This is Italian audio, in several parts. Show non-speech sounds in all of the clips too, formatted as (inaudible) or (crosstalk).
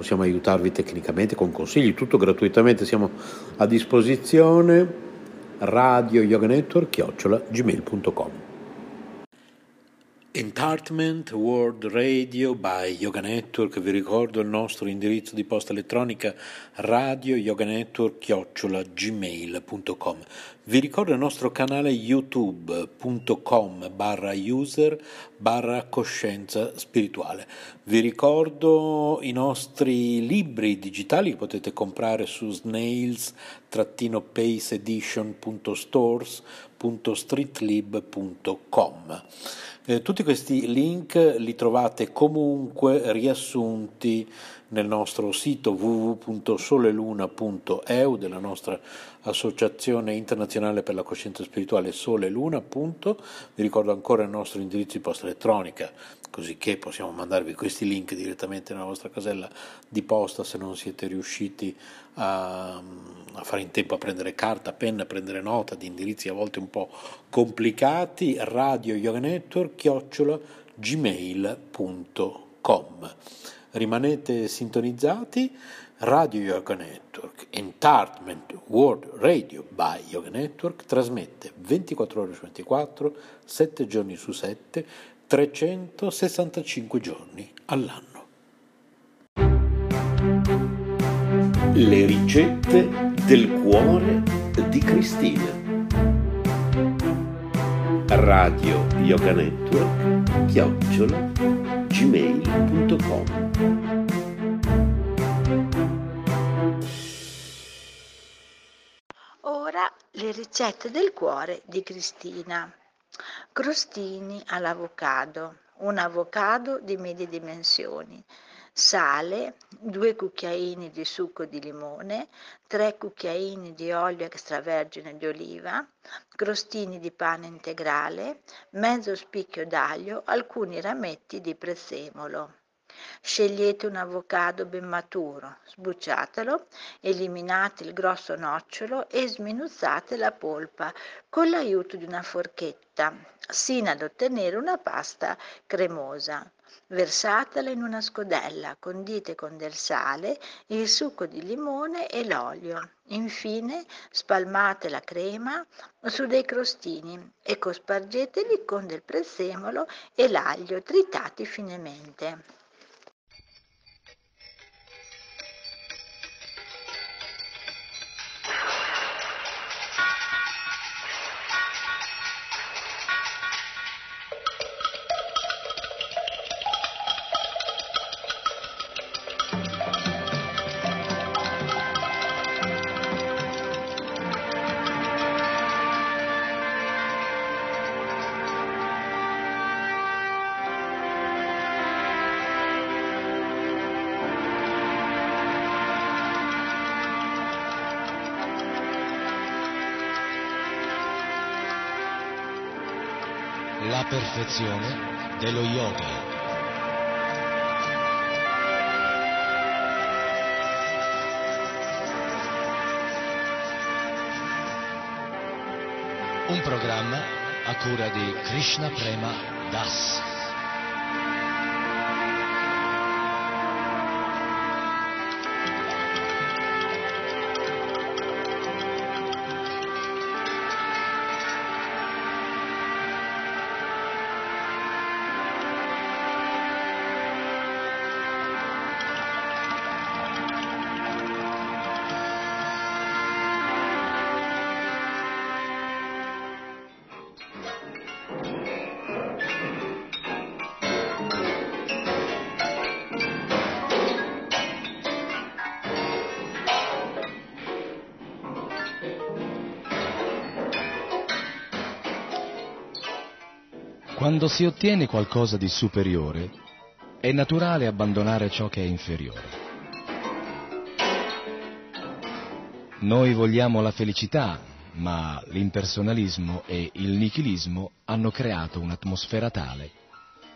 possiamo aiutarvi tecnicamente con consigli, tutto gratuitamente, siamo a disposizione radio yoga network chiocciola gmail.com Entertainment World Radio by Yoga Network, vi ricordo il nostro indirizzo di posta elettronica radio yoga network chiocciola gmail.com. Vi ricordo il nostro canale youtube.com barra user barra coscienza spirituale. Vi ricordo i nostri libri digitali che potete comprare su snails-paceedition.stores.streetlib.com. Eh, tutti questi link li trovate comunque riassunti nel nostro sito www.soleluna.eu della nostra associazione internazionale per la coscienza spirituale Sole Luna. Vi ricordo ancora il nostro indirizzo di posta elettronica, così che possiamo mandarvi questi link direttamente nella vostra casella di posta se non siete riusciti a, a fare in tempo a prendere carta, penna, a prendere nota di indirizzi a volte un po' complicati. Radio Yoga Network, chiocciola gmail.com rimanete sintonizzati, Radio Yoga Network, Entertainment World Radio by Yoga Network, trasmette 24 ore su 24, 7 giorni su 7, 365 giorni all'anno. Le ricette del cuore di Cristina. Radio Yoga Network, chiocciola, gmail.com Le ricette del cuore di Cristina. Crostini all'avocado, un avocado di medie dimensioni, sale, 2 cucchiaini di succo di limone, 3 cucchiaini di olio extravergine di oliva, crostini di pane integrale, mezzo spicchio d'aglio, alcuni rametti di prezzemolo. Scegliete un avocado ben maturo, sbucciatelo, eliminate il grosso nocciolo e sminuzzate la polpa con l'aiuto di una forchetta, sino ad ottenere una pasta cremosa. Versatela in una scodella, condite con del sale, il succo di limone e l'olio. Infine spalmate la crema su dei crostini e cospargeteli con del prezzemolo e l'aglio tritati finemente. Perfezione dello yoga. Un programma a cura di Krishna Prema Das. Quando si ottiene qualcosa di superiore, è naturale abbandonare ciò che è inferiore. Noi vogliamo la felicità, ma l'impersonalismo e il nichilismo hanno creato un'atmosfera tale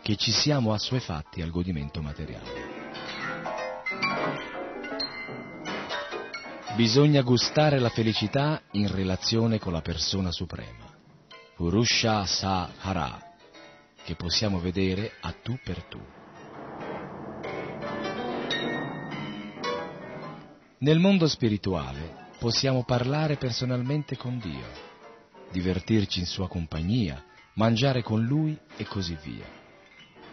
che ci siamo assuefatti al godimento materiale. Bisogna gustare la felicità in relazione con la persona suprema. Purusha Sa Hara, che possiamo vedere a tu per tu. Nel mondo spirituale possiamo parlare personalmente con Dio, divertirci in sua compagnia, mangiare con Lui e così via.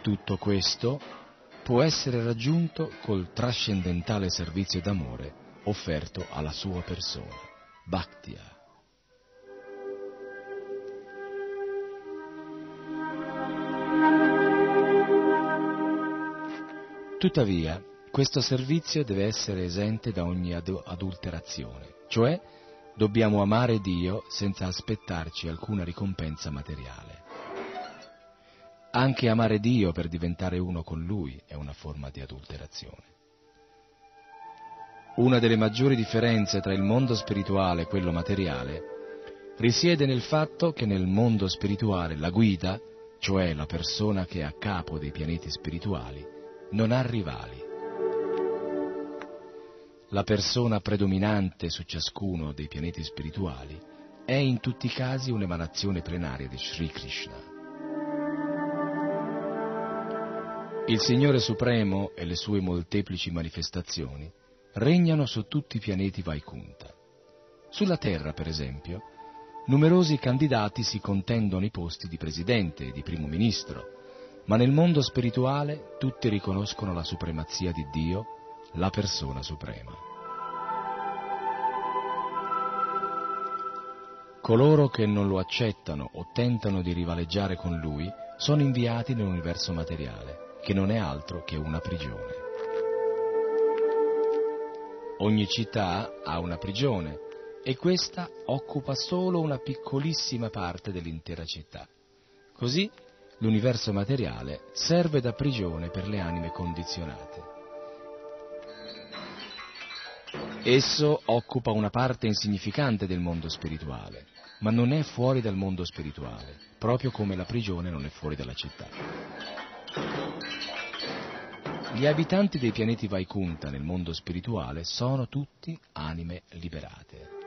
Tutto questo può essere raggiunto col trascendentale servizio d'amore offerto alla sua persona, Bhaktia. Tuttavia, questo servizio deve essere esente da ogni adulterazione, cioè dobbiamo amare Dio senza aspettarci alcuna ricompensa materiale. Anche amare Dio per diventare uno con Lui è una forma di adulterazione. Una delle maggiori differenze tra il mondo spirituale e quello materiale risiede nel fatto che nel mondo spirituale la guida, cioè la persona che è a capo dei pianeti spirituali, non ha rivali. La persona predominante su ciascuno dei pianeti spirituali è in tutti i casi un'emanazione plenaria di Sri Krishna. Il Signore Supremo e le sue molteplici manifestazioni regnano su tutti i pianeti Vaikunta. Sulla Terra, per esempio, numerosi candidati si contendono i posti di presidente e di primo ministro, ma nel mondo spirituale tutti riconoscono la supremazia di Dio, la persona suprema. Coloro che non lo accettano o tentano di rivaleggiare con lui sono inviati nell'universo materiale, che non è altro che una prigione. Ogni città ha una prigione e questa occupa solo una piccolissima parte dell'intera città. Così l'universo materiale serve da prigione per le anime condizionate. Esso occupa una parte insignificante del mondo spirituale, ma non è fuori dal mondo spirituale, proprio come la prigione non è fuori dalla città. Gli abitanti dei pianeti Vaikunta nel mondo spirituale sono tutti anime liberate.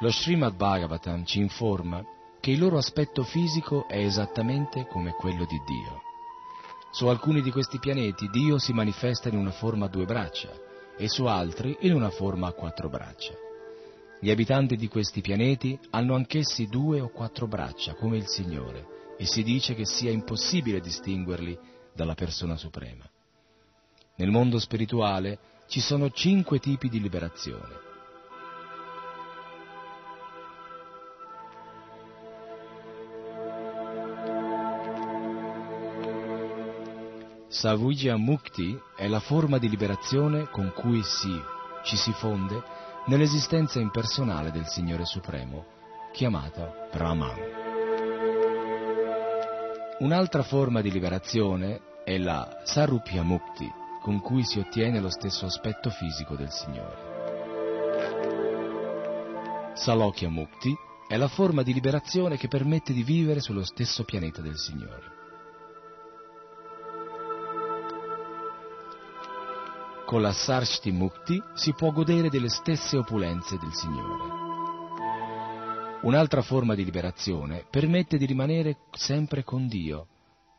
Lo Srimad Bhagavatam ci informa che il loro aspetto fisico è esattamente come quello di Dio. Su alcuni di questi pianeti Dio si manifesta in una forma a due braccia e su altri in una forma a quattro braccia. Gli abitanti di questi pianeti hanno anch'essi due o quattro braccia, come il Signore, e si dice che sia impossibile distinguerli dalla persona suprema. Nel mondo spirituale ci sono cinque tipi di liberazione. Savujya Mukti è la forma di liberazione con cui si, ci si fonde nell'esistenza impersonale del Signore Supremo, chiamata Brahman. Un'altra forma di liberazione è la Sarupya Mukti, con cui si ottiene lo stesso aspetto fisico del Signore. Salokya Mukti è la forma di liberazione che permette di vivere sullo stesso pianeta del Signore. Con la Sarshti Mukti si può godere delle stesse opulenze del Signore. Un'altra forma di liberazione permette di rimanere sempre con Dio,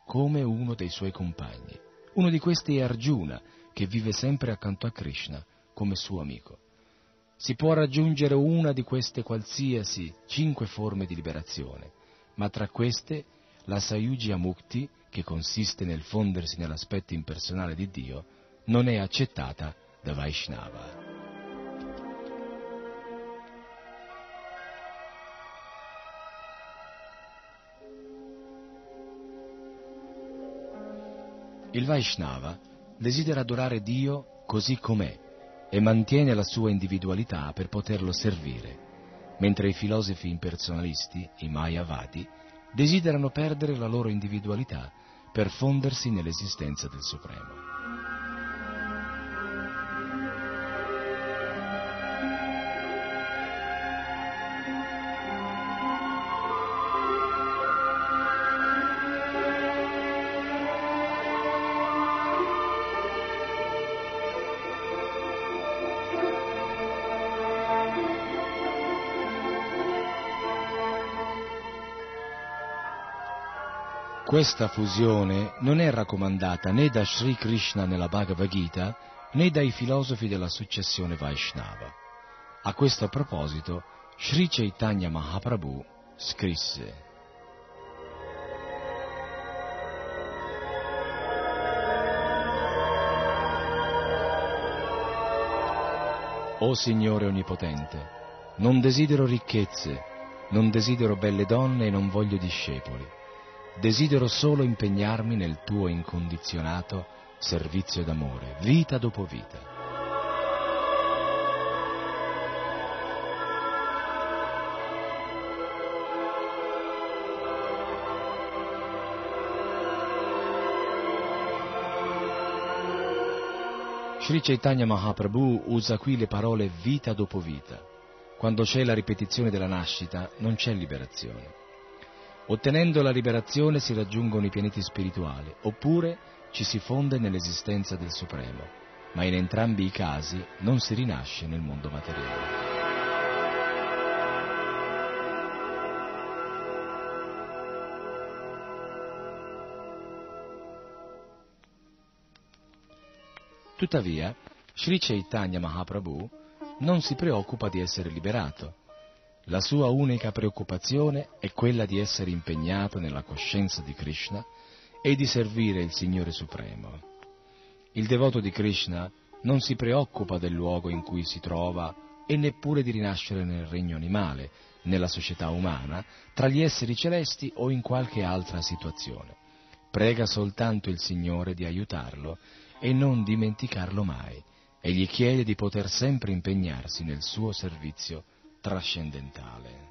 come uno dei suoi compagni. Uno di questi è Arjuna, che vive sempre accanto a Krishna, come suo amico. Si può raggiungere una di queste qualsiasi cinque forme di liberazione, ma tra queste la Sayujya Mukti, che consiste nel fondersi nell'aspetto impersonale di Dio, non è accettata da Vaishnava. Il Vaishnava desidera adorare Dio così com'è e mantiene la sua individualità per poterlo servire, mentre i filosofi impersonalisti, i Mayavadi, desiderano perdere la loro individualità per fondersi nell'esistenza del Supremo. Questa fusione non è raccomandata né da Sri Krishna nella Bhagavad Gita né dai filosofi della successione Vaishnava. A questo proposito, Sri Chaitanya Mahaprabhu scrisse O Signore Onnipotente, non desidero ricchezze, non desidero belle donne e non voglio discepoli desidero solo impegnarmi nel tuo incondizionato servizio d'amore, vita dopo vita. Sri Chaitanya Mahaprabhu usa qui le parole vita dopo vita. Quando c'è la ripetizione della nascita non c'è liberazione. Ottenendo la liberazione si raggiungono i pianeti spirituali, oppure ci si fonde nell'esistenza del Supremo, ma in entrambi i casi non si rinasce nel mondo materiale. Tuttavia, Sri Chaitanya Mahaprabhu non si preoccupa di essere liberato. La sua unica preoccupazione è quella di essere impegnato nella coscienza di Krishna e di servire il Signore Supremo. Il devoto di Krishna non si preoccupa del luogo in cui si trova e neppure di rinascere nel regno animale, nella società umana, tra gli esseri celesti o in qualche altra situazione. Prega soltanto il Signore di aiutarlo e non dimenticarlo mai, e gli chiede di poter sempre impegnarsi nel suo servizio trascendentale.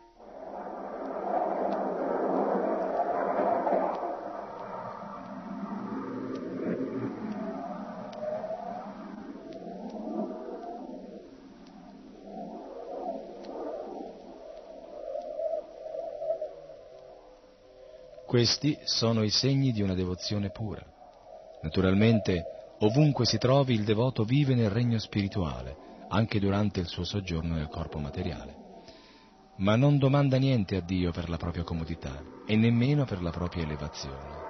Questi sono i segni di una devozione pura. Naturalmente, ovunque si trovi, il devoto vive nel regno spirituale, anche durante il suo soggiorno nel corpo materiale. Ma non domanda niente a Dio per la propria comodità e nemmeno per la propria elevazione.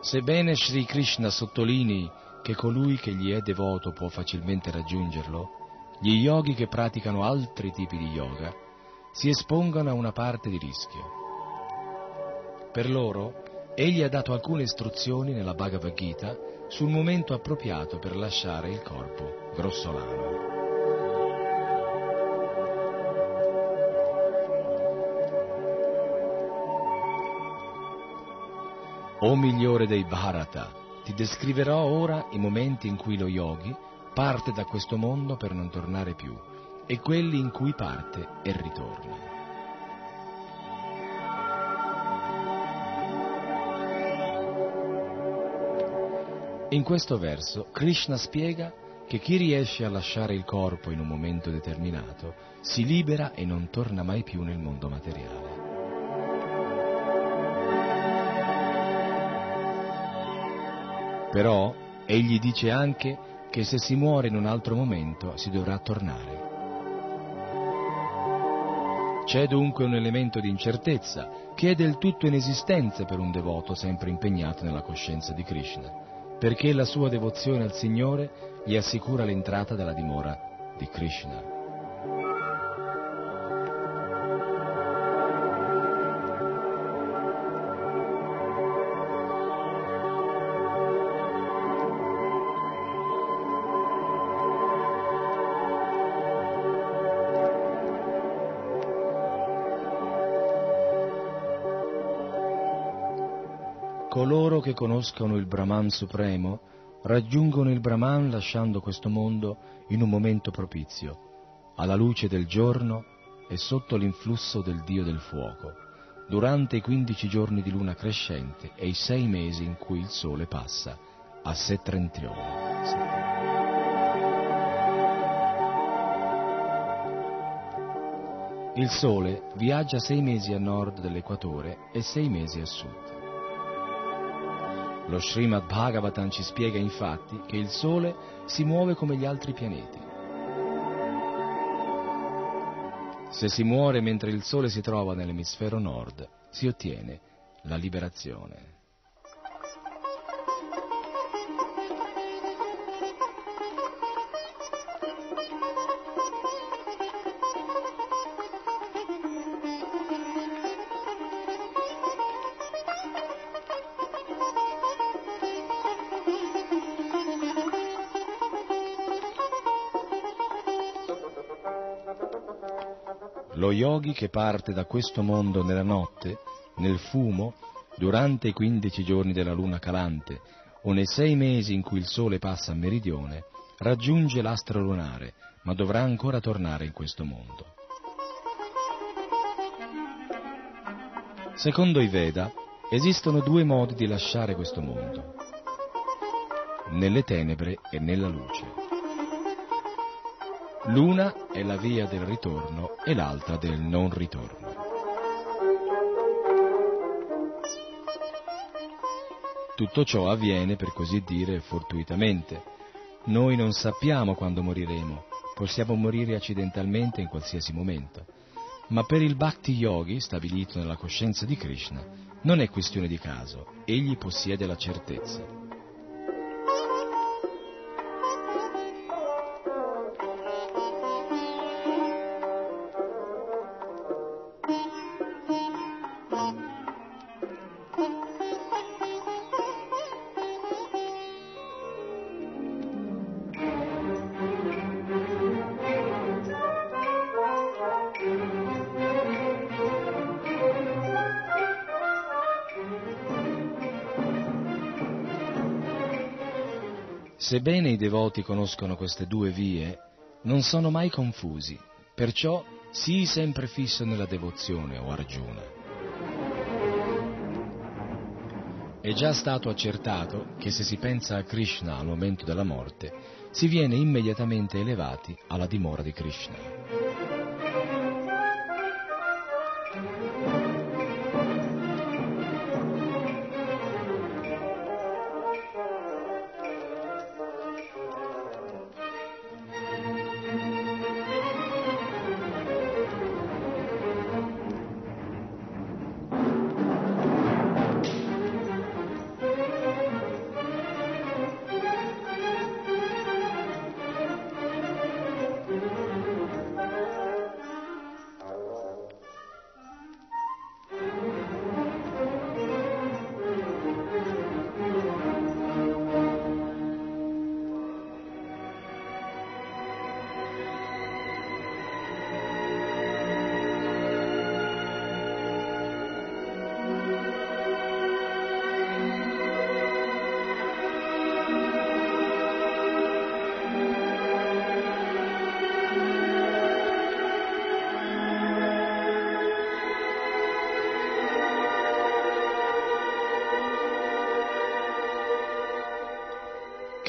Sebbene Sri Krishna sottolinei che colui che gli è devoto può facilmente raggiungerlo, gli yogi che praticano altri tipi di yoga si espongono a una parte di rischio. Per loro, egli ha dato alcune istruzioni nella Bhagavad Gita sul momento appropriato per lasciare il corpo grossolano. O migliore dei Bharata, ti descriverò ora i momenti in cui lo yogi parte da questo mondo per non tornare più e quelli in cui parte e ritorna. In questo verso Krishna spiega che chi riesce a lasciare il corpo in un momento determinato si libera e non torna mai più nel mondo materiale. Però egli dice anche che se si muore in un altro momento si dovrà tornare. C'è dunque un elemento di incertezza che è del tutto inesistente per un devoto sempre impegnato nella coscienza di Krishna, perché la sua devozione al Signore gli assicura l'entrata dalla dimora di Krishna. Conoscono il Brahman supremo raggiungono il Brahman lasciando questo mondo in un momento propizio, alla luce del giorno e sotto l'influsso del Dio del fuoco, durante i quindici giorni di luna crescente e i sei mesi in cui il sole passa a settentrione. Il sole viaggia sei mesi a nord dell'equatore e sei mesi a sud. Lo Srimad Bhagavatam ci spiega infatti che il Sole si muove come gli altri pianeti. Se si muore mentre il Sole si trova nell'emisfero nord, si ottiene la liberazione. Lo yogi che parte da questo mondo nella notte, nel fumo, durante i quindici giorni della luna calante o nei sei mesi in cui il sole passa a meridione, raggiunge l'astro lunare, ma dovrà ancora tornare in questo mondo. Secondo i Veda, esistono due modi di lasciare questo mondo, nelle tenebre e nella luce. L'una è la via del ritorno e l'altra del non ritorno. Tutto ciò avviene, per così dire, fortuitamente. Noi non sappiamo quando moriremo, possiamo morire accidentalmente in qualsiasi momento. Ma per il Bhakti Yogi, stabilito nella coscienza di Krishna, non è questione di caso, egli possiede la certezza. Sebbene i devoti conoscono queste due vie, non sono mai confusi, perciò sii sempre fisso nella devozione, o Arjuna. È già stato accertato che se si pensa a Krishna al momento della morte, si viene immediatamente elevati alla dimora di Krishna.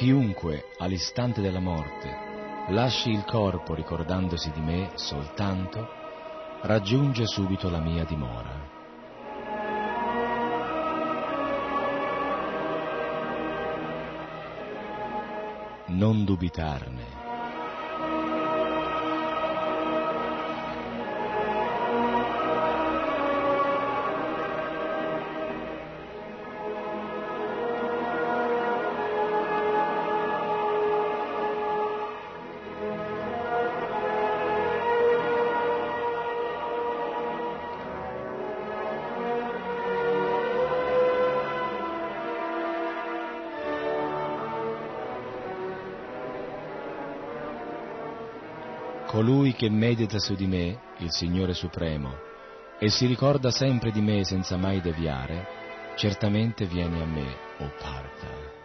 Chiunque all'istante della morte lasci il corpo ricordandosi di me soltanto, raggiunge subito la mia dimora. Non dubitarne. Che medita su di me, il Signore Supremo, e si ricorda sempre di me senza mai deviare, certamente viene a me, o oh Partha.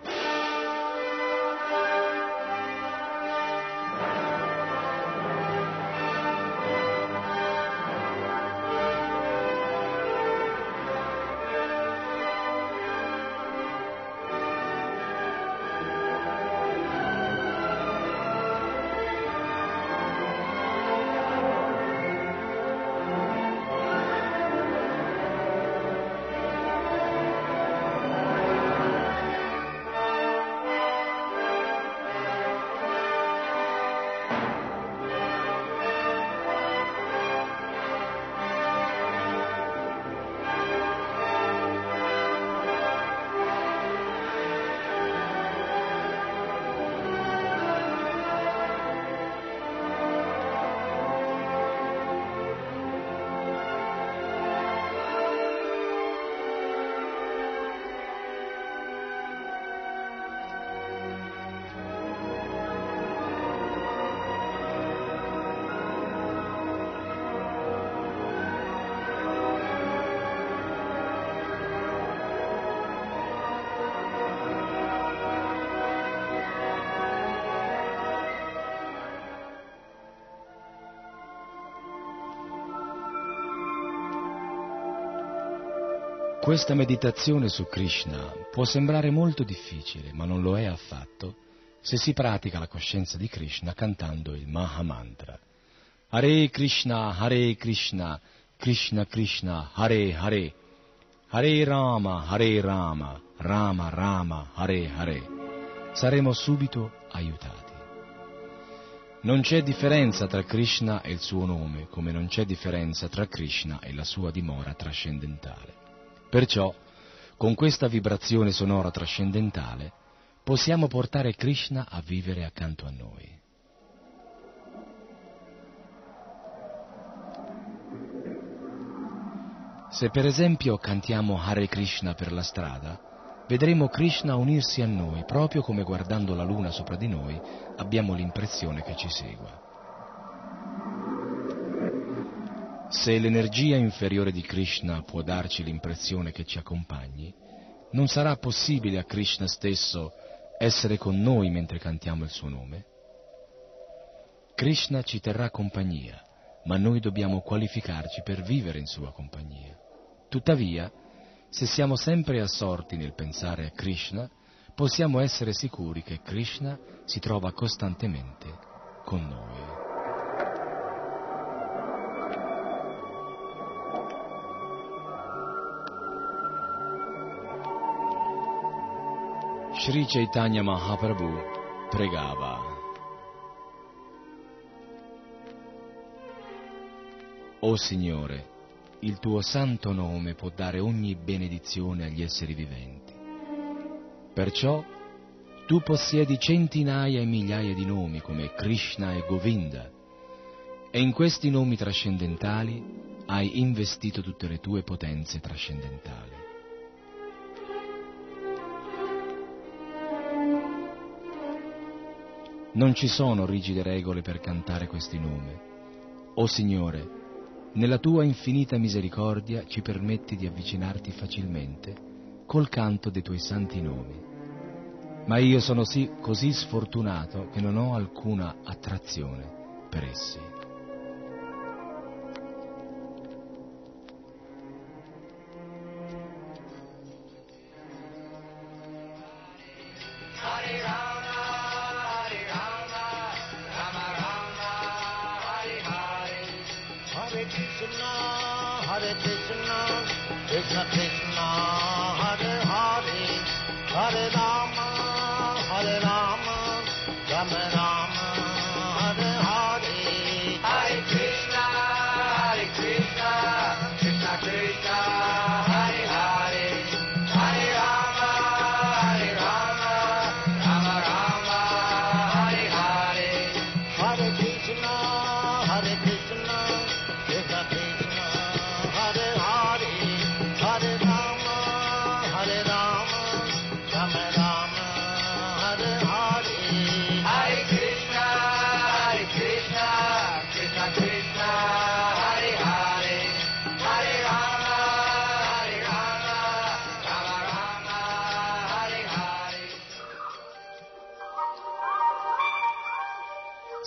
Questa meditazione su Krishna può sembrare molto difficile, ma non lo è affatto se si pratica la coscienza di Krishna cantando il Mahamantra. Hare Krishna, Hare Krishna, Krishna Krishna, Hare Hare, Hare Rama, Hare Rama, Rama Rama, Hare Hare. Saremo subito aiutati. Non c'è differenza tra Krishna e il suo nome, come non c'è differenza tra Krishna e la sua dimora trascendentale. Perciò, con questa vibrazione sonora trascendentale, possiamo portare Krishna a vivere accanto a noi. Se per esempio cantiamo Hare Krishna per la strada, vedremo Krishna unirsi a noi, proprio come guardando la luna sopra di noi abbiamo l'impressione che ci segua. Se l'energia inferiore di Krishna può darci l'impressione che ci accompagni, non sarà possibile a Krishna stesso essere con noi mentre cantiamo il suo nome? Krishna ci terrà compagnia, ma noi dobbiamo qualificarci per vivere in sua compagnia. Tuttavia, se siamo sempre assorti nel pensare a Krishna, possiamo essere sicuri che Krishna si trova costantemente con noi. Sri Chaitanya Mahaprabhu pregava. O Signore, il tuo santo nome può dare ogni benedizione agli esseri viventi. Perciò tu possiedi centinaia e migliaia di nomi come Krishna e Govinda e in questi nomi trascendentali hai investito tutte le tue potenze trascendentali. Non ci sono rigide regole per cantare questi nomi. O Signore, nella tua infinita misericordia ci permetti di avvicinarti facilmente col canto dei tuoi santi nomi. Ma io sono sì, così sfortunato che non ho alcuna attrazione per essi.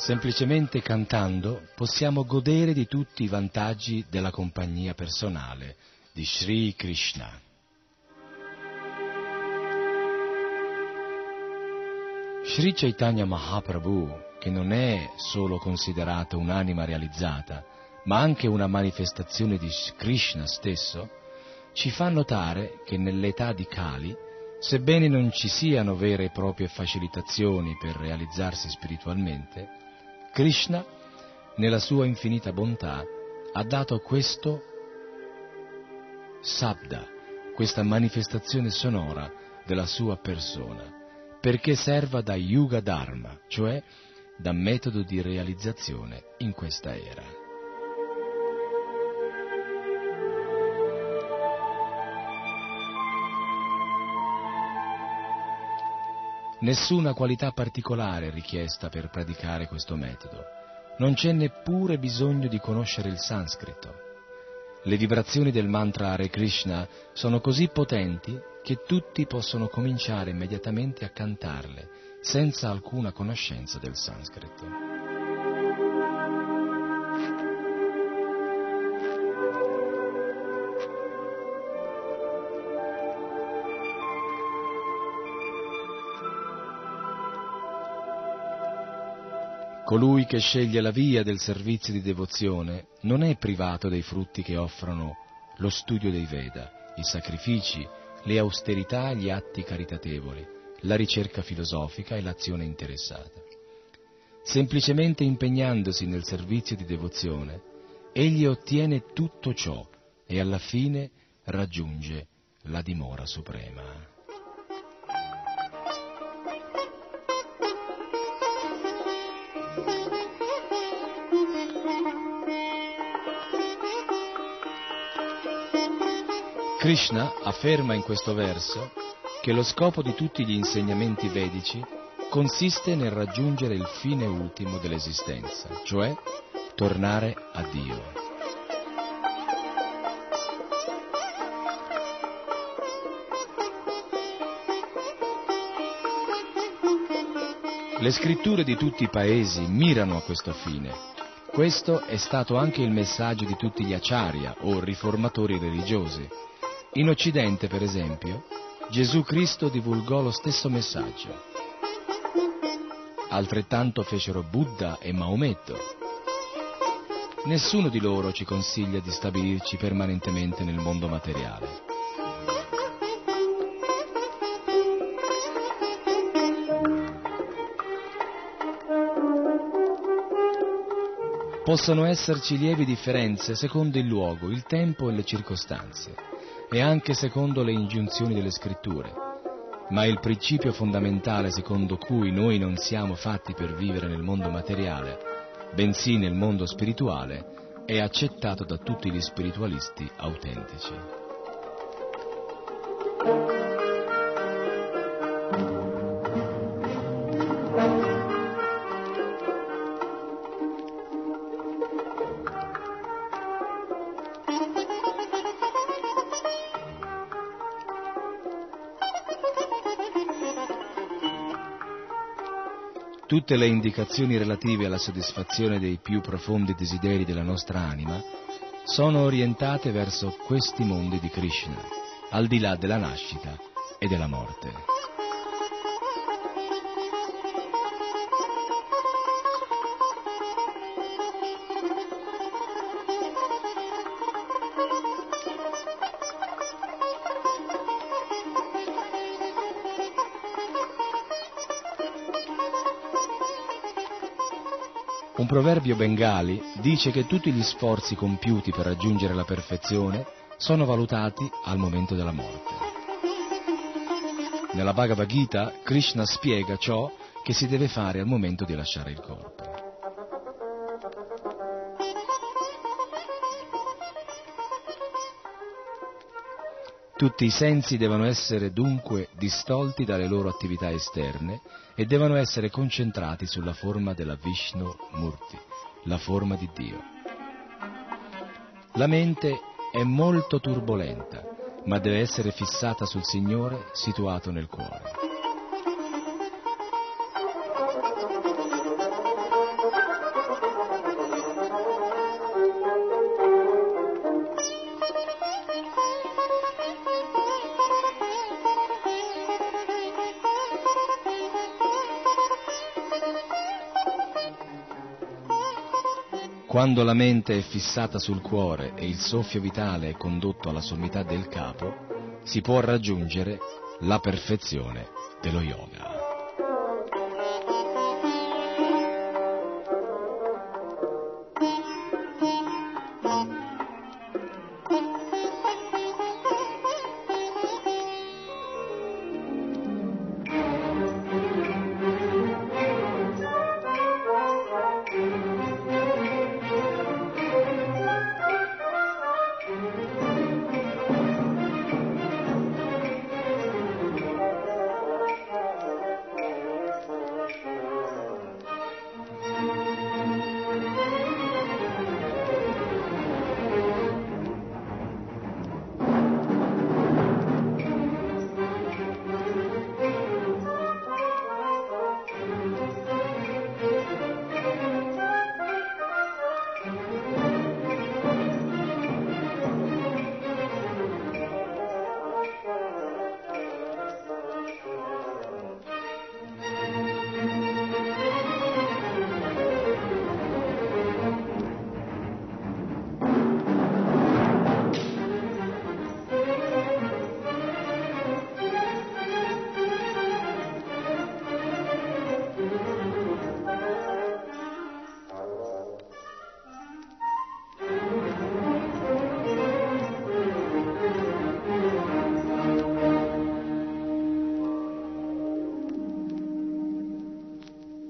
Semplicemente cantando possiamo godere di tutti i vantaggi della compagnia personale di Sri Krishna. Sri Chaitanya Mahaprabhu, che non è solo considerato un'anima realizzata, ma anche una manifestazione di Krishna stesso, ci fa notare che nell'età di Kali, sebbene non ci siano vere e proprie facilitazioni per realizzarsi spiritualmente, Krishna, nella sua infinita bontà, ha dato questo sabda, questa manifestazione sonora della sua persona, perché serva da Yuga Dharma, cioè da metodo di realizzazione in questa era. Nessuna qualità particolare è richiesta per praticare questo metodo. Non c'è neppure bisogno di conoscere il sanscrito. Le vibrazioni del mantra Hare Krishna sono così potenti che tutti possono cominciare immediatamente a cantarle senza alcuna conoscenza del sanscrito. Colui che sceglie la via del servizio di devozione non è privato dei frutti che offrono lo studio dei Veda, i sacrifici, le austerità e gli atti caritatevoli, la ricerca filosofica e l'azione interessata. Semplicemente impegnandosi nel servizio di devozione, egli ottiene tutto ciò e alla fine raggiunge la dimora suprema. Krishna afferma in questo verso che lo scopo di tutti gli insegnamenti vedici consiste nel raggiungere il fine ultimo dell'esistenza, cioè tornare a Dio. Le scritture di tutti i paesi mirano a questo fine. Questo è stato anche il messaggio di tutti gli acharya o riformatori religiosi. In Occidente, per esempio, Gesù Cristo divulgò lo stesso messaggio. Altrettanto fecero Buddha e Maometto. Nessuno di loro ci consiglia di stabilirci permanentemente nel mondo materiale. Possono esserci lievi differenze secondo il luogo, il tempo e le circostanze, e anche secondo le ingiunzioni delle scritture, ma il principio fondamentale secondo cui noi non siamo fatti per vivere nel mondo materiale, bensì nel mondo spirituale, è accettato da tutti gli spiritualisti autentici. Tutte le indicazioni relative alla soddisfazione dei più profondi desideri della nostra anima sono orientate verso questi mondi di Krishna, al di là della nascita e della morte. Un proverbio bengali dice che tutti gli sforzi compiuti per raggiungere la perfezione sono valutati al momento della morte. Nella Bhagavad Gita Krishna spiega ciò che si deve fare al momento di lasciare il corpo. Tutti i sensi devono essere dunque distolti dalle loro attività esterne e devono essere concentrati sulla forma della Vishnu Murti, la forma di Dio. La mente è molto turbolenta, ma deve essere fissata sul Signore situato nel cuore. Quando la mente è fissata sul cuore e il soffio vitale è condotto alla sommità del capo, si può raggiungere la perfezione dello yoga.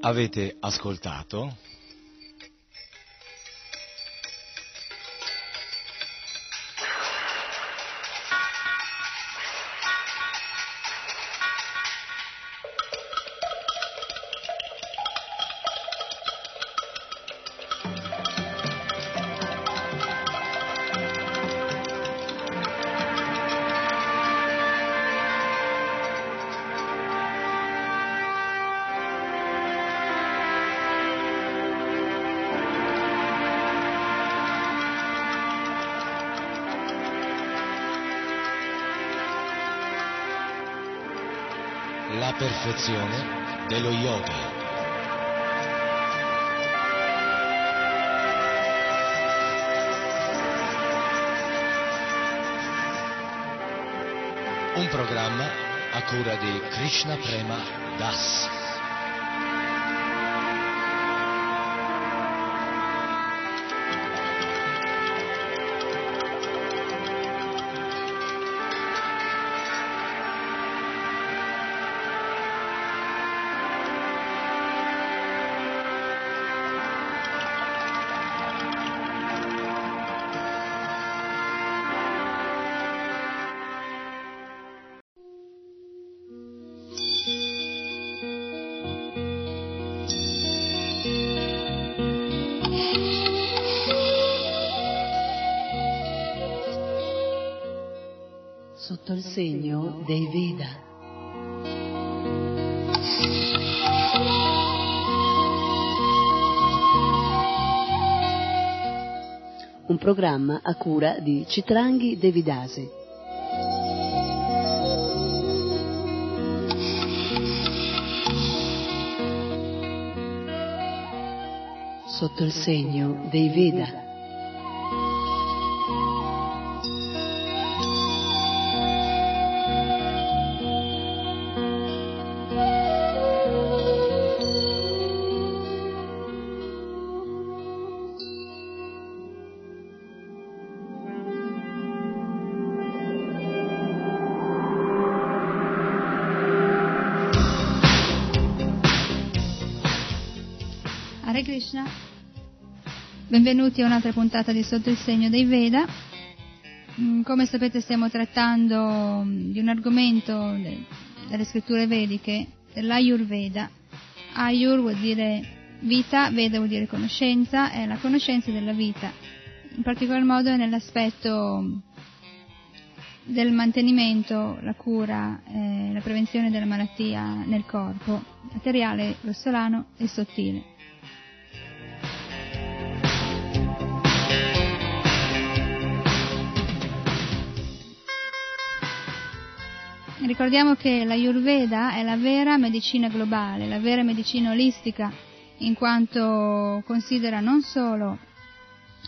Avete ascoltato perfezione dello yoga. Un programma a cura di Krishna Prema Das. Un programma a cura di Citranghi Devidasi. Sotto il segno dei Veda. Benvenuti a un'altra puntata di Sotto il segno dei Veda. Mm, Come sapete stiamo trattando mm, di un argomento de- delle scritture vediche, dell'Ayurveda. Ayur vuol dire vita, Veda vuol dire conoscenza, è la conoscenza della vita, in particolar modo nell'aspetto mm, del mantenimento, la cura, eh, la prevenzione della malattia nel corpo, materiale, grossolano e sottile. Ricordiamo che la Ayurveda è la vera medicina globale, la vera medicina olistica, in quanto considera non solo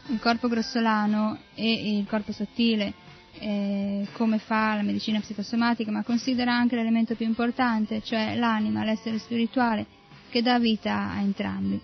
il corpo grossolano e il corpo sottile, eh, come fa la medicina psicosomatica, ma considera anche l'elemento più importante, cioè l'anima, l'essere spirituale, che dà vita a entrambi.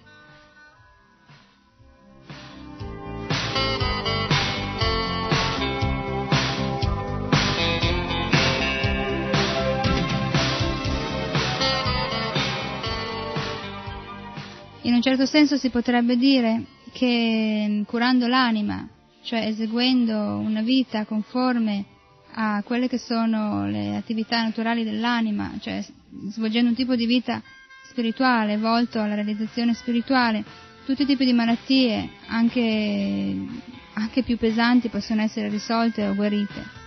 In un certo senso si potrebbe dire che mh, curando l'anima, cioè eseguendo una vita conforme a quelle che sono le attività naturali dell'anima, cioè svolgendo un tipo di vita spirituale volto alla realizzazione spirituale, tutti i tipi di malattie, anche, anche più pesanti, possono essere risolte o guarite.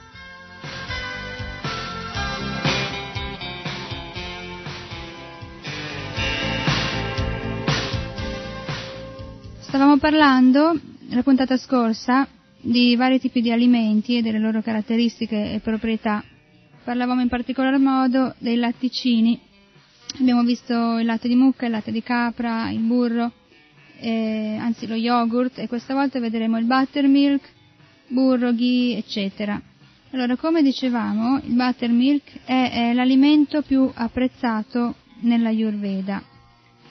Stavamo parlando, la puntata scorsa, di vari tipi di alimenti e delle loro caratteristiche e proprietà. Parlavamo in particolar modo dei latticini. Abbiamo visto il latte di mucca, il latte di capra, il burro, eh, anzi lo yogurt e questa volta vedremo il buttermilk, burro, ghee, eccetera. Allora, come dicevamo, il buttermilk è, è l'alimento più apprezzato nella Ayurveda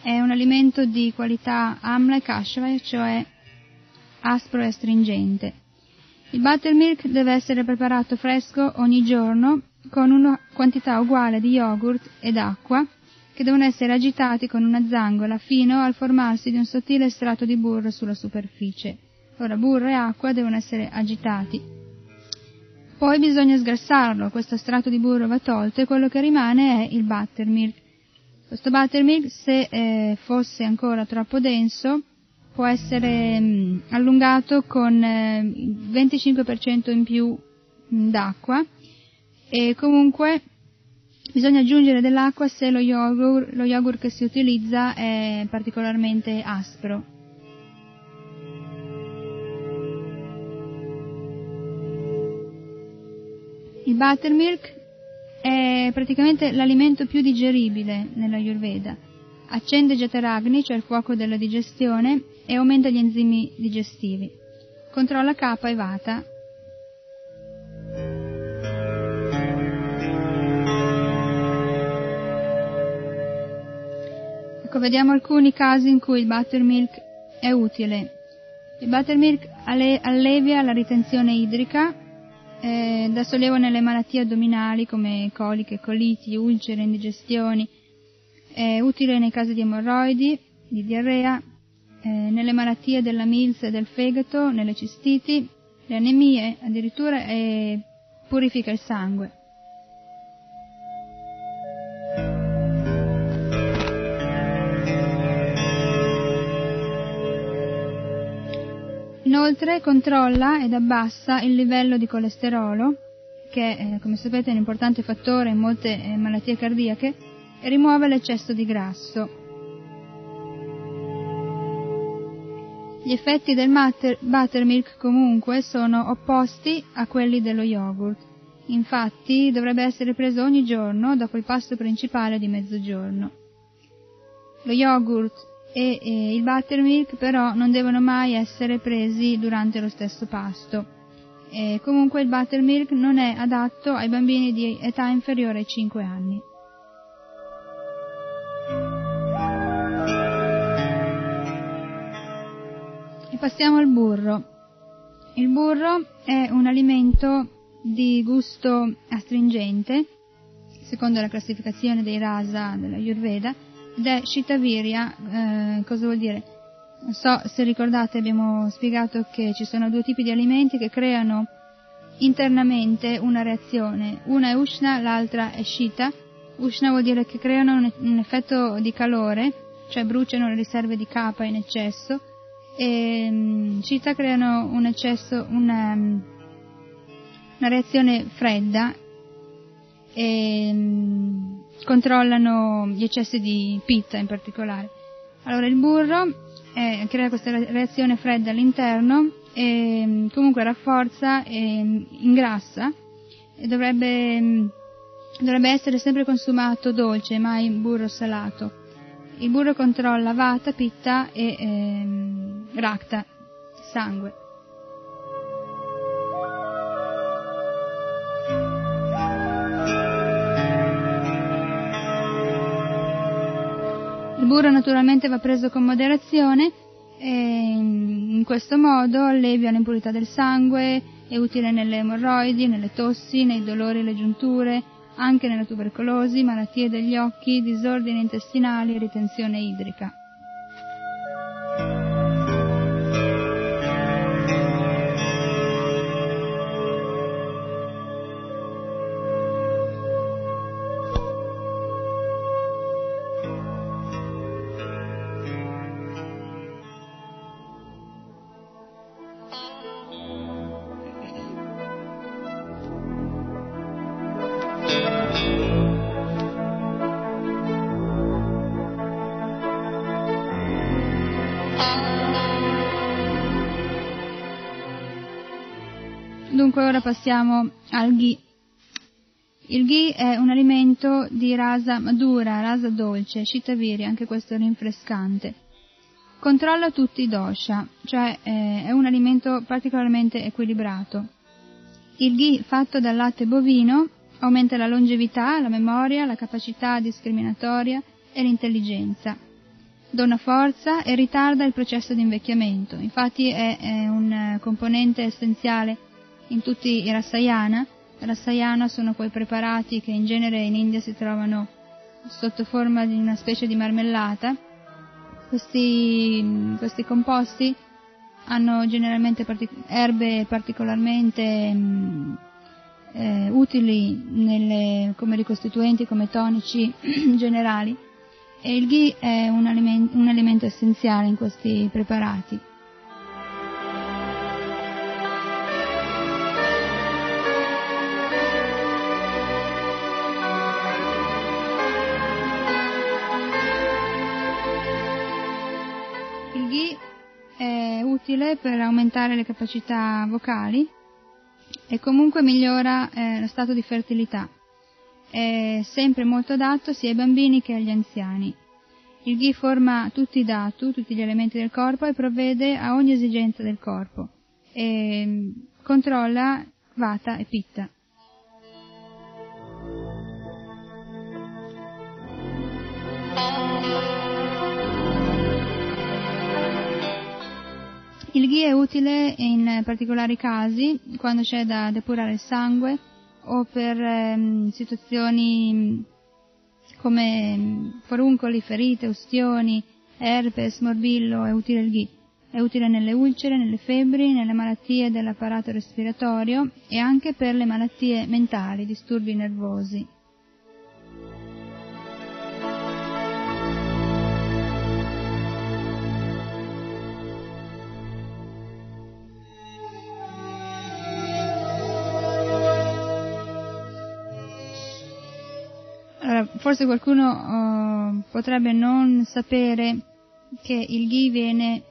è un alimento di qualità amla e kashva, cioè aspro e astringente. Il buttermilk deve essere preparato fresco ogni giorno con una quantità uguale di yogurt ed acqua che devono essere agitati con una zangola fino al formarsi di un sottile strato di burro sulla superficie. Ora burro e acqua devono essere agitati. Poi bisogna sgrassarlo, questo strato di burro va tolto e quello che rimane è il buttermilk. Questo buttermilk, se eh, fosse ancora troppo denso, può essere mh, allungato con eh, il 25% in più mh, d'acqua e comunque bisogna aggiungere dell'acqua se lo yogurt, lo yogurt che si utilizza è particolarmente aspro. Il buttermilk è praticamente l'alimento più digeribile nella Ayurveda. Accende Jataragni, cioè il fuoco della digestione, e aumenta gli enzimi digestivi. Controlla Kapha e Vata. Ecco, vediamo alcuni casi in cui il buttermilk è utile. Il buttermilk allevia la ritenzione idrica, eh, dà sollievo nelle malattie addominali come coliche, coliti, ulcere, indigestioni, è utile nei casi di emorroidi, di diarrea, eh, nelle malattie della Mills e del fegato, nelle cistiti, le anemie addirittura e purifica il sangue. Inoltre controlla ed abbassa il livello di colesterolo, che eh, come sapete è un importante fattore in molte eh, malattie cardiache, e rimuove l'eccesso di grasso. Gli effetti del mater, buttermilk comunque sono opposti a quelli dello yogurt. Infatti dovrebbe essere preso ogni giorno dopo il pasto principale di mezzogiorno. Lo yogurt e, e il buttermilk però non devono mai essere presi durante lo stesso pasto. E comunque il buttermilk non è adatto ai bambini di età inferiore ai 5 anni. E passiamo al burro. Il burro è un alimento di gusto astringente, secondo la classificazione dei rasa della Ayurveda, è Shitavirya, eh, cosa vuol dire? Non so se ricordate abbiamo spiegato che ci sono due tipi di alimenti che creano internamente una reazione, una è Ushna, l'altra è Shita. Ushna vuol dire che creano un, effetto di calore, cioè bruciano le riserve di capa in eccesso, e um, Shita creano un eccesso, una, una reazione fredda e um, controllano gli eccessi di pitta in particolare. Allora il burro eh, crea questa reazione fredda all'interno e mm, comunque rafforza e mm, ingrassa e dovrebbe, mm, dovrebbe essere sempre consumato dolce, mai burro salato. Il burro controlla vata, pitta e ehm, rakta, sangue. Burro naturalmente va preso con moderazione e in questo modo allevia l'impurità del sangue, è utile nelle emorroidi, nelle tossi, nei dolori alle giunture, anche nella tubercolosi, malattie degli occhi, disordini intestinali e ritenzione idrica. Passiamo al ghee. Il ghee è un alimento di rasa madura, rasa dolce, shitaviri, anche questo rinfrescante. Controlla tutti i dosha, cioè eh, è un alimento particolarmente equilibrato. Il ghee fatto dal latte bovino aumenta la longevità, la memoria, la capacità discriminatoria e l'intelligenza. Dona forza e ritarda il processo di invecchiamento. Infatti è, è un componente essenziale in tutti i rasayana. Rasayana sono quei preparati che in genere in India si trovano sotto forma di una specie di marmellata. Questi, questi composti hanno generalmente partic- erbe particolarmente mh, eh, utili nelle, come ricostituenti, come tonici (clears throat) generali e il ghee è un, aliment- un alimento essenziale in questi preparati. Utile per aumentare le capacità vocali e comunque migliora eh, lo stato di fertilità. è sempre molto adatto sia ai bambini che agli anziani. Il ghi forma tutti i datu, tutti gli elementi del corpo e provvede a ogni esigenza del corpo e mm, controlla vata e pitta. Il ghi è utile in particolari casi, quando c'è da depurare il sangue o per ehm, situazioni come foruncoli, ferite, ustioni, herpes, morbillo, è utile il ghi. È utile nelle ulcere, nelle febbri, nelle malattie dell'apparato respiratorio e anche per le malattie mentali, disturbi nervosi. Forse qualcuno uh, potrebbe non sapere che il ghee viene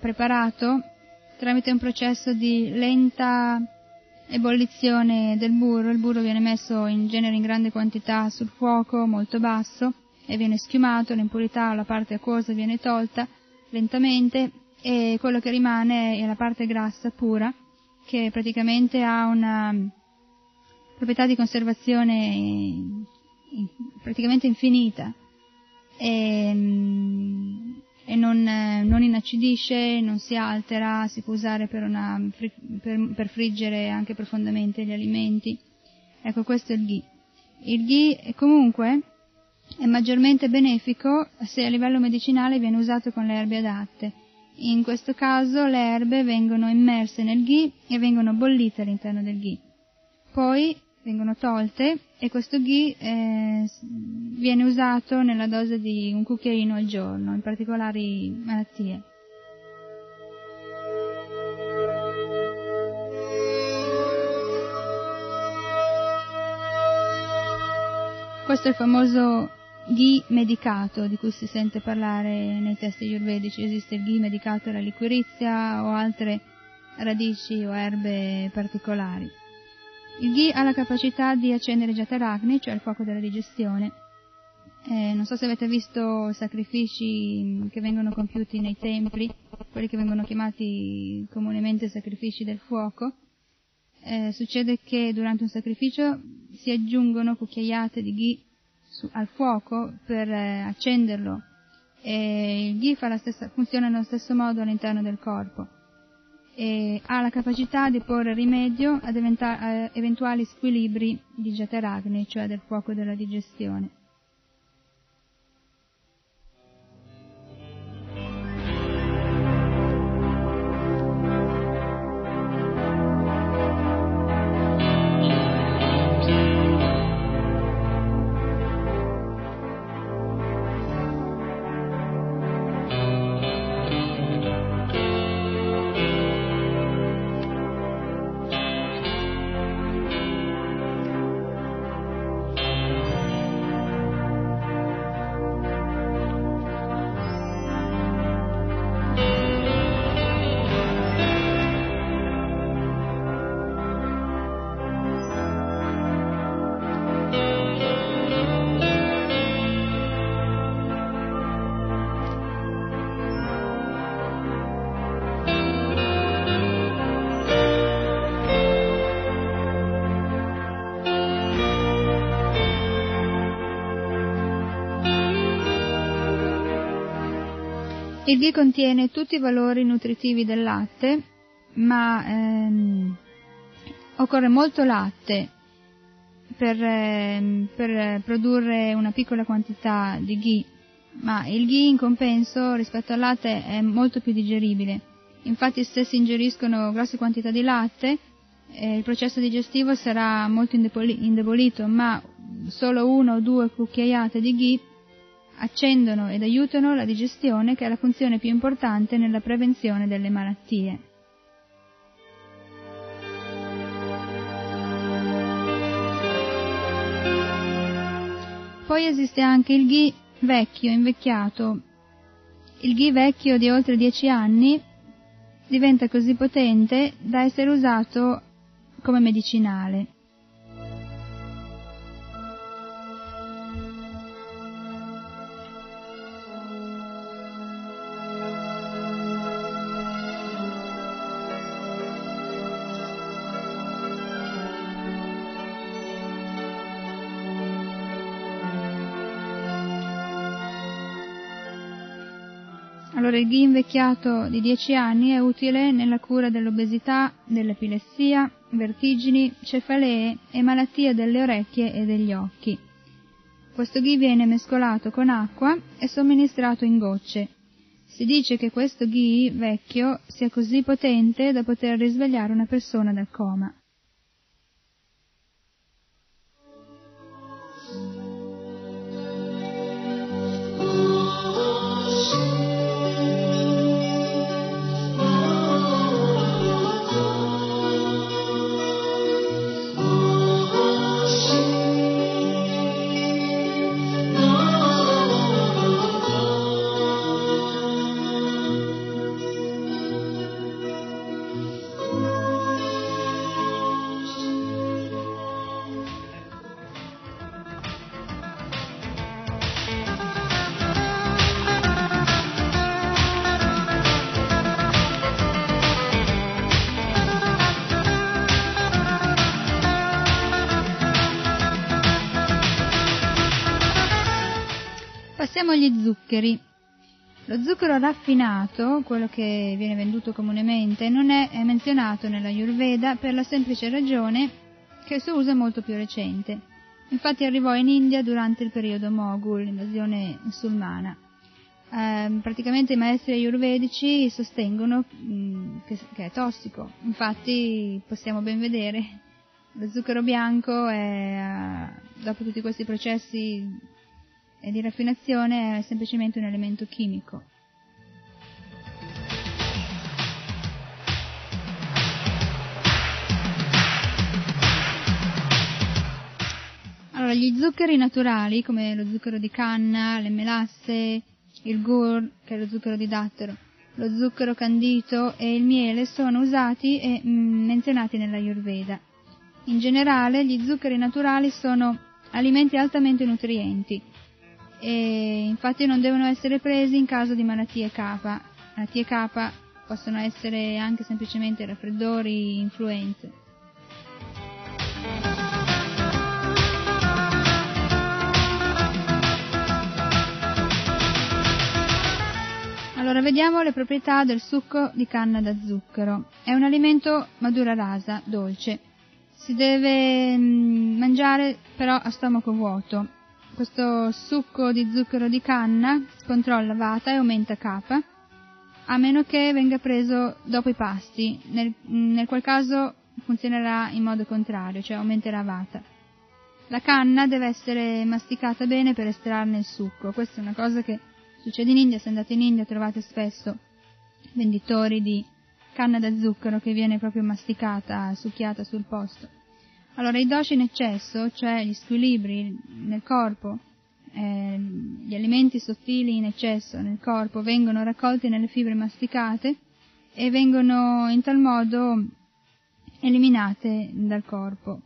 preparato tramite un processo di lenta ebollizione del burro. Il burro viene messo in genere in grande quantità sul fuoco, molto basso, e viene schiumato, l'impurità o la parte acquosa viene tolta lentamente e quello che rimane è la parte grassa pura che praticamente ha una proprietà di conservazione praticamente infinita e, e non, non, inacidisce, non si altera, si può usare per, una, per, per, friggere anche profondamente gli alimenti. Ecco, questo è il ghee. Il ghee comunque è maggiormente benefico se a livello medicinale viene usato con le erbe adatte. In questo caso le erbe vengono immerse nel ghee e vengono bollite all'interno del ghee. Poi vengono tolte e questo ghee eh, viene usato nella dose di un cucchiaino al giorno, in particolari malattie. Questo è il famoso ghee medicato di cui si sente parlare nei testi ayurvedici. Esiste il ghee medicato alla liquirizia o altre radici o erbe particolari. Il ghee ha la capacità di accendere Jataragni, cioè il fuoco della digestione. Eh, non so se avete visto sacrifici che vengono compiuti nei templi, quelli che vengono chiamati comunemente sacrifici del fuoco. Eh, succede che durante un sacrificio si aggiungono cucchiaiate di ghee su, al fuoco per eh, accenderlo e il ghee stessa, funziona nello stesso modo all'interno del corpo e ha la capacità di porre rimedio ad eventuali squilibri di Jataragni, cioè del fuoco della digestione. Il ghee contiene tutti i valori nutritivi del latte, ma ehm, occorre molto latte per, ehm, per, produrre una piccola quantità di ghee, ma il ghee in compenso rispetto al latte è molto più digeribile. Infatti se si ingeriscono grosse quantità di latte, eh, il processo digestivo sarà molto indebolito, ma solo una o due cucchiaiate di ghee accendono ed aiutano la digestione che è la funzione più importante nella prevenzione delle malattie. Poi esiste anche il ghee vecchio, invecchiato. Il ghee vecchio di oltre 10 anni diventa così potente da essere usato come medicinale. Allora il ghee invecchiato di 10 anni è utile nella cura dell'obesità, dell'epilessia, vertigini, cefalee e malattie delle orecchie e degli occhi. Questo ghee viene mescolato con acqua e somministrato in gocce. Si dice che questo ghee vecchio sia così potente da poter risvegliare una persona dal coma. Passiamo agli zuccheri. Lo zucchero raffinato, quello che viene venduto comunemente, non è menzionato nella Ayurveda per la semplice ragione che il suo uso è molto più recente. Infatti arrivò in India durante il periodo Moghul, l'invasione musulmana. Eh, praticamente i maestri ayurvedici sostengono mh, mm, che, che, è tossico, infatti possiamo ben vedere lo zucchero bianco è, dopo tutti questi processi e di raffinazione è semplicemente un elemento chimico. Allora, gli zuccheri naturali, come lo zucchero di canna, le melasse, il gur, che è lo zucchero di dattero, lo zucchero candito e il miele sono usati e mm, menzionati nella Ayurveda. In generale, gli zuccheri naturali sono alimenti altamente nutrienti, e infatti non devono essere presi in caso di malattie K. Malattie K possono essere anche semplicemente raffreddori, influenze. Allora, vediamo le proprietà del succo di canna da zucchero. È un alimento madura rasa, dolce. Si deve mm, mangiare però a stomaco vuoto questo succo di zucchero di canna controlla Vata e aumenta Kapha, a meno che venga preso dopo i pasti, nel, nel qual caso funzionerà in modo contrario, cioè aumenterà Vata. La canna deve essere masticata bene per estrarne il succo, questa è una cosa che succede in India, se andate in India trovate spesso venditori di canna da zucchero che viene proprio masticata, succhiata sul posto. Allora, i doshi in eccesso, cioè gli squilibri nel corpo, eh, gli alimenti sottili in eccesso nel corpo, vengono raccolti nelle fibre masticate e vengono in tal modo eliminate dal corpo.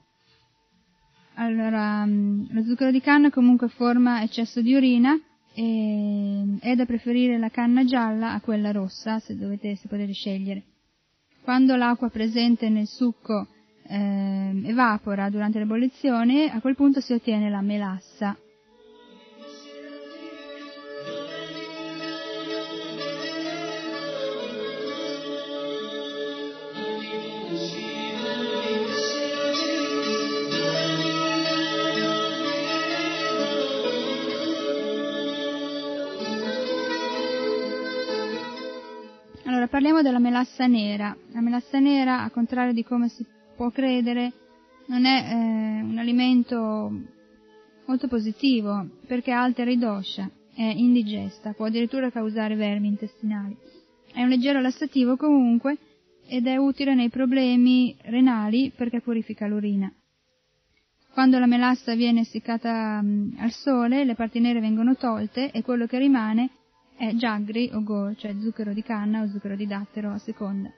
Allora, mm, lo zucchero di canna comunque forma eccesso di urina e è da preferire la canna gialla a quella rossa, se, dovete, se potete scegliere. Quando l'acqua presente nel succo eh, evapora durante l'ebollizione, a quel punto si ottiene la melassa. Allora, parliamo della melassa nera. La melassa nera, al contrario di come si può credere, non è eh, un alimento molto positivo perché altera i dosha, è indigesta, può addirittura causare vermi intestinali. È un leggero lassativo comunque ed è utile nei problemi renali perché purifica l'urina. Quando la melassa viene essiccata mh, al sole, le parti nere vengono tolte e quello che rimane è jagri o go, cioè zucchero di canna o zucchero di dattero a seconda.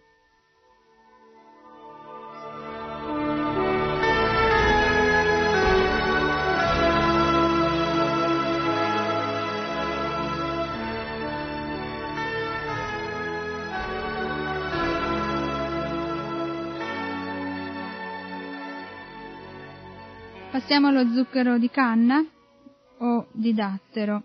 Passiamo allo zucchero di canna o di dattero.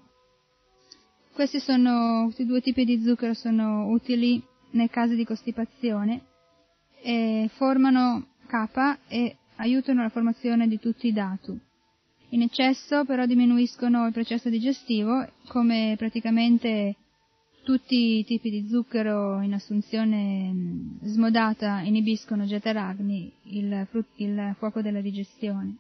Questi, sono, questi due tipi di zucchero sono utili nel caso di costipazione e formano K e aiutano la formazione di tutti i datu. In eccesso però diminuiscono il processo digestivo, come praticamente tutti i tipi di zucchero in assunzione mm, smodata inibiscono Getaragni, il, il fuoco della digestione.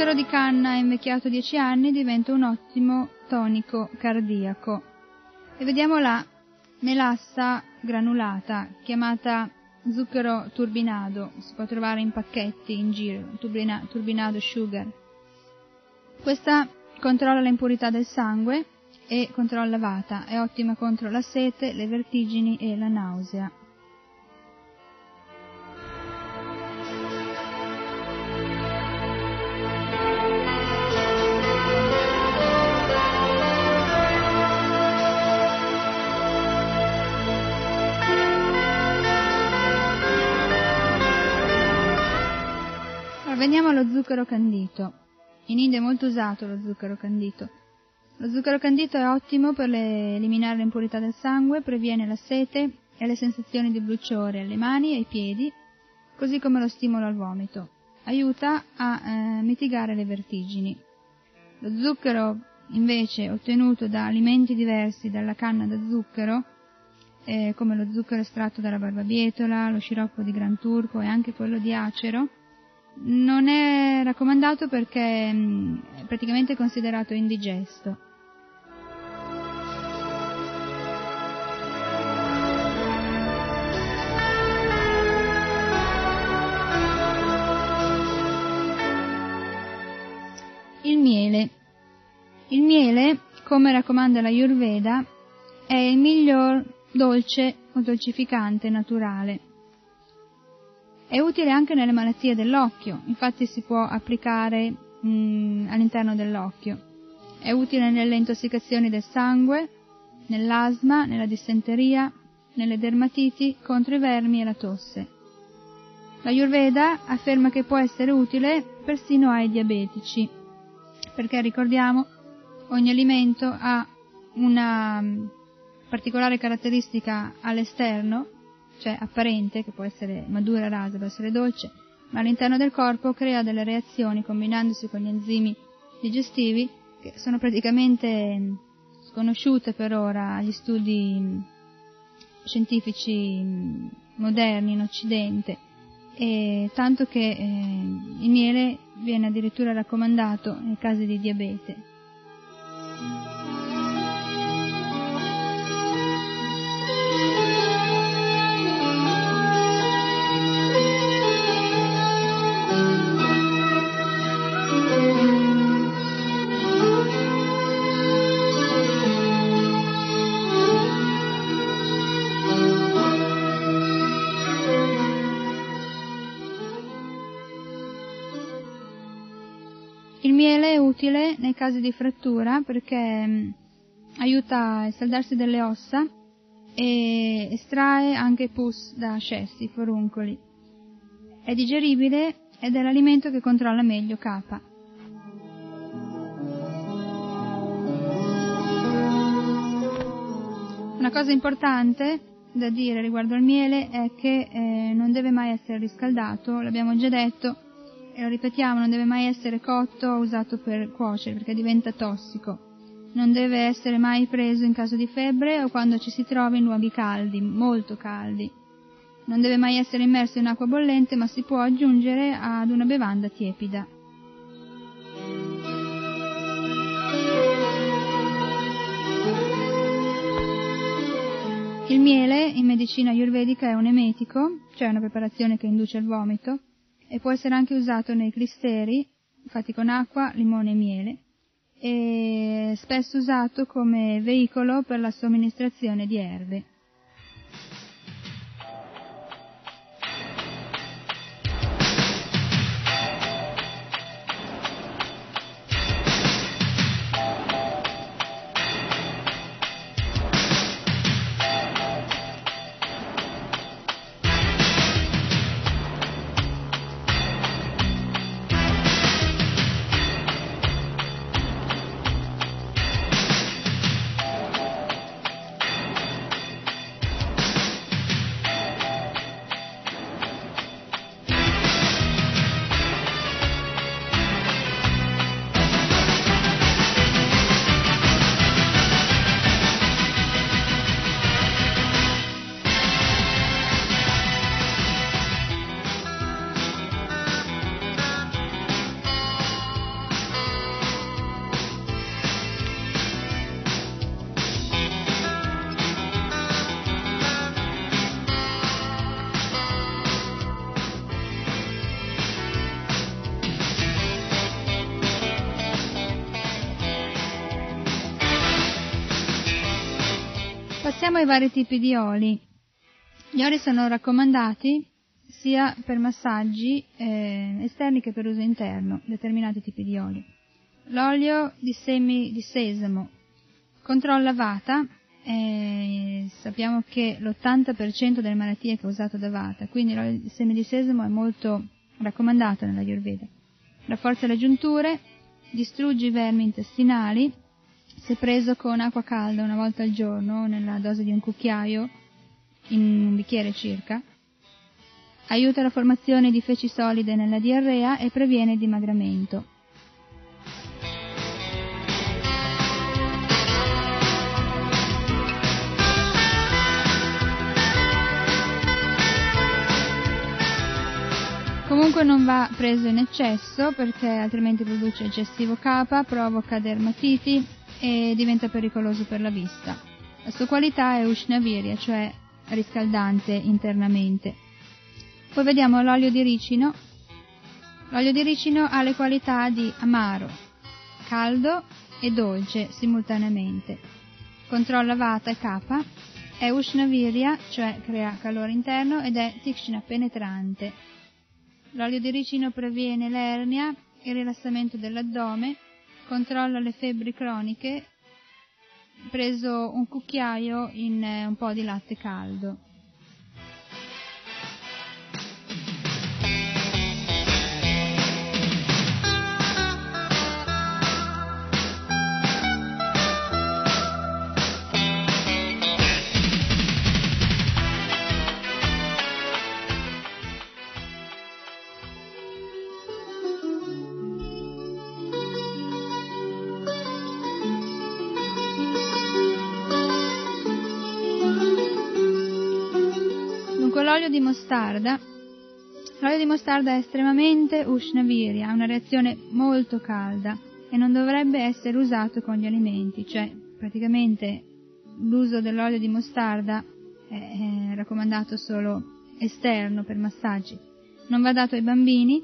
Zucchero di canna invecchiato 10 anni diventa un ottimo tonico cardiaco. E vediamo la melassa granulata, chiamata zucchero turbinado, si può trovare in pacchetti in giro, turbina, turbinado sugar. Questa controlla l'impurità del sangue e controlla vata, è ottima contro la sete, le vertigini e la nausea. Veniamo allo zucchero candito. In India è molto usato lo zucchero candito. Lo zucchero candito è ottimo per le, eliminare l'impurità del sangue, previene la sete e le sensazioni di bruciore alle mani e ai piedi, così come lo stimolo al vomito. Aiuta a eh, mitigare le vertigini. Lo zucchero invece ottenuto da alimenti diversi dalla canna da zucchero, eh, come lo zucchero estratto dalla barbabietola, lo sciroppo di gran turco e anche quello di acero, non è raccomandato perché mm, è praticamente considerato indigesto. Il miele. Il miele, come raccomanda la Ayurveda, è il miglior dolce o dolcificante naturale. È utile anche nelle malattie dell'occhio, infatti si può applicare mh, all'interno dell'occhio. È utile nelle intossicazioni del sangue, nell'asma, nella dissenteria, nelle dermatiti, contro i vermi e la tosse. La Ayurveda afferma che può essere utile persino ai diabetici, perché ricordiamo ogni alimento ha una particolare caratteristica all'esterno cioè apparente, che può essere madura, rasa, può essere dolce, ma all'interno del corpo crea delle reazioni combinandosi con gli enzimi digestivi che sono praticamente sconosciute per ora agli studi scientifici moderni in Occidente, e tanto che eh, il miele viene addirittura raccomandato nei casi di diabete. Casi di frattura perché mm, aiuta a saldarsi delle ossa e estrae anche pus da ascessi, foruncoli. È digeribile ed è l'alimento che controlla meglio K. Una cosa importante da dire riguardo al miele è che eh, non deve mai essere riscaldato, l'abbiamo già detto, e lo ripetiamo, non deve mai essere cotto o usato per cuocere perché diventa tossico. Non deve essere mai preso in caso di febbre o quando ci si trova in luoghi caldi, molto caldi. Non deve mai essere immerso in acqua bollente ma si può aggiungere ad una bevanda tiepida. Il miele in medicina ayurvedica è un emetico, cioè una preparazione che induce il vomito, e può essere anche usato nei clisteri fatti con acqua, limone e miele e spesso usato come veicolo per la somministrazione di erbe. Ai vari tipi di oli. Gli oli sono raccomandati sia per massaggi eh, esterni che per uso interno, determinati tipi di oli. L'olio di semi di sesamo controlla Vata, eh, sappiamo che l'80% delle malattie è causato da Vata, quindi l'olio di semi di sesamo è molto raccomandato nella Ayurveda. Rafforza le giunture, distrugge i vermi intestinali, se preso con acqua calda una volta al giorno, nella dose di un cucchiaio, in un bicchiere circa, aiuta la formazione di feci solide nella diarrea e previene il dimagramento. Comunque non va preso in eccesso perché altrimenti produce eccessivo capa, provoca dermatiti e diventa pericoloso per la vista. La sua qualità è Ushnavirya, cioè riscaldante internamente. Poi vediamo l'olio di ricino. L'olio di ricino ha le qualità di amaro, caldo e dolce simultaneamente. Controlla vata e kapha, è ushnavirya, cioè crea calore interno, ed è tikshna penetrante. L'olio di ricino previene l'ernia, il rilassamento dell'addome, controlla le febbri croniche preso un cucchiaio in eh, un po' di latte caldo. Mostarda, l'olio di mostarda è estremamente ushnavirya, ha una reazione molto calda e non dovrebbe essere usato con gli alimenti, cioè praticamente l'uso dell'olio di mostarda è raccomandato solo esterno per massaggi. Non va dato ai bambini,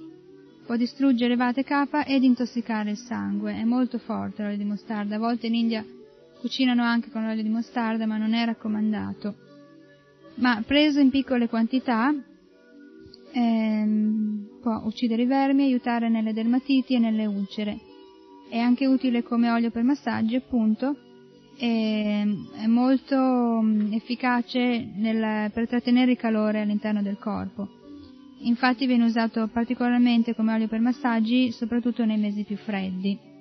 può distruggere vate kapha ed intossicare il sangue. È molto forte l'olio di mostarda. A volte in India cucinano anche con l'olio di mostarda, ma non è raccomandato ma preso in piccole quantità ehm, può uccidere i vermi, aiutare nelle dermatiti e nelle ulcere. È anche utile come olio per massaggi, appunto, e è molto mm, efficace nel, per trattenere il calore all'interno del corpo. Infatti viene usato particolarmente come olio per massaggi, soprattutto nei mesi più freddi.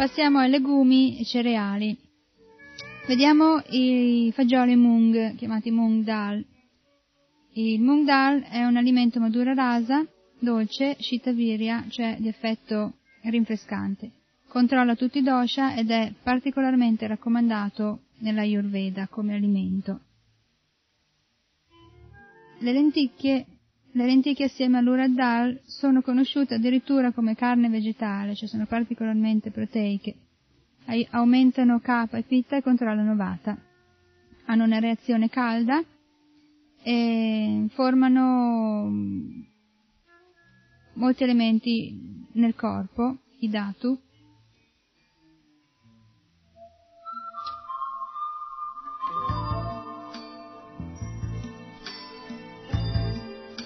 Passiamo ai legumi e cereali. Vediamo i fagioli mung, chiamati mung dal. Il mung dal è un alimento madura rasa, dolce, shitavirya, cioè di effetto rinfrescante. Controlla tutti i dosha ed è particolarmente raccomandato nella Ayurveda come alimento. Le lenticchie le lenticchie assieme all'urad dal sono conosciute addirittura come carne vegetale, cioè sono particolarmente proteiche. Aumentano capa e pitta e controllano vata. Hanno una reazione calda e formano mm, molti elementi nel corpo, i datu,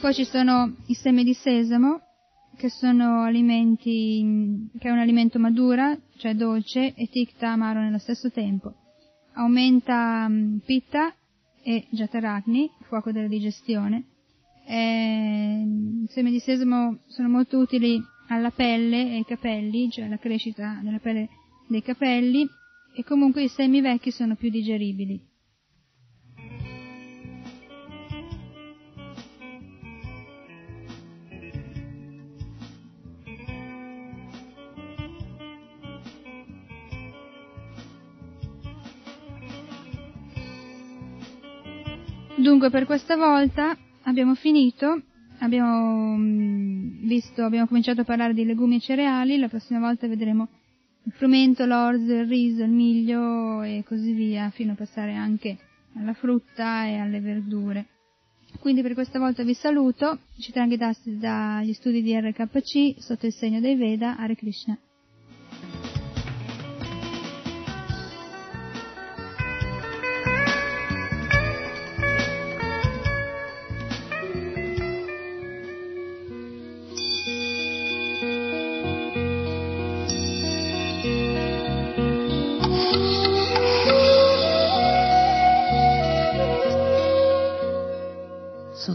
Poi ci sono i semi di sesamo, che sono alimenti, che è un alimento madura, cioè dolce, e tikta amaro nello stesso tempo. aumenta um, pitta e jataragni, fuoco della digestione. I semi di sesamo sono molto utili alla pelle e ai capelli, cioè alla crescita della pelle dei capelli, e comunque i semi vecchi sono più digeribili. Dunque per questa volta abbiamo finito, abbiamo, mm, visto, abbiamo cominciato a parlare di legumi e cereali, la prossima volta vedremo il frumento, l'orzo, il riso, il miglio e così via, fino a passare anche alla frutta e alle verdure. Quindi per questa volta vi saluto, ci Citrangi dagli studi di RKC sotto il segno dei Veda, Hare Krishna.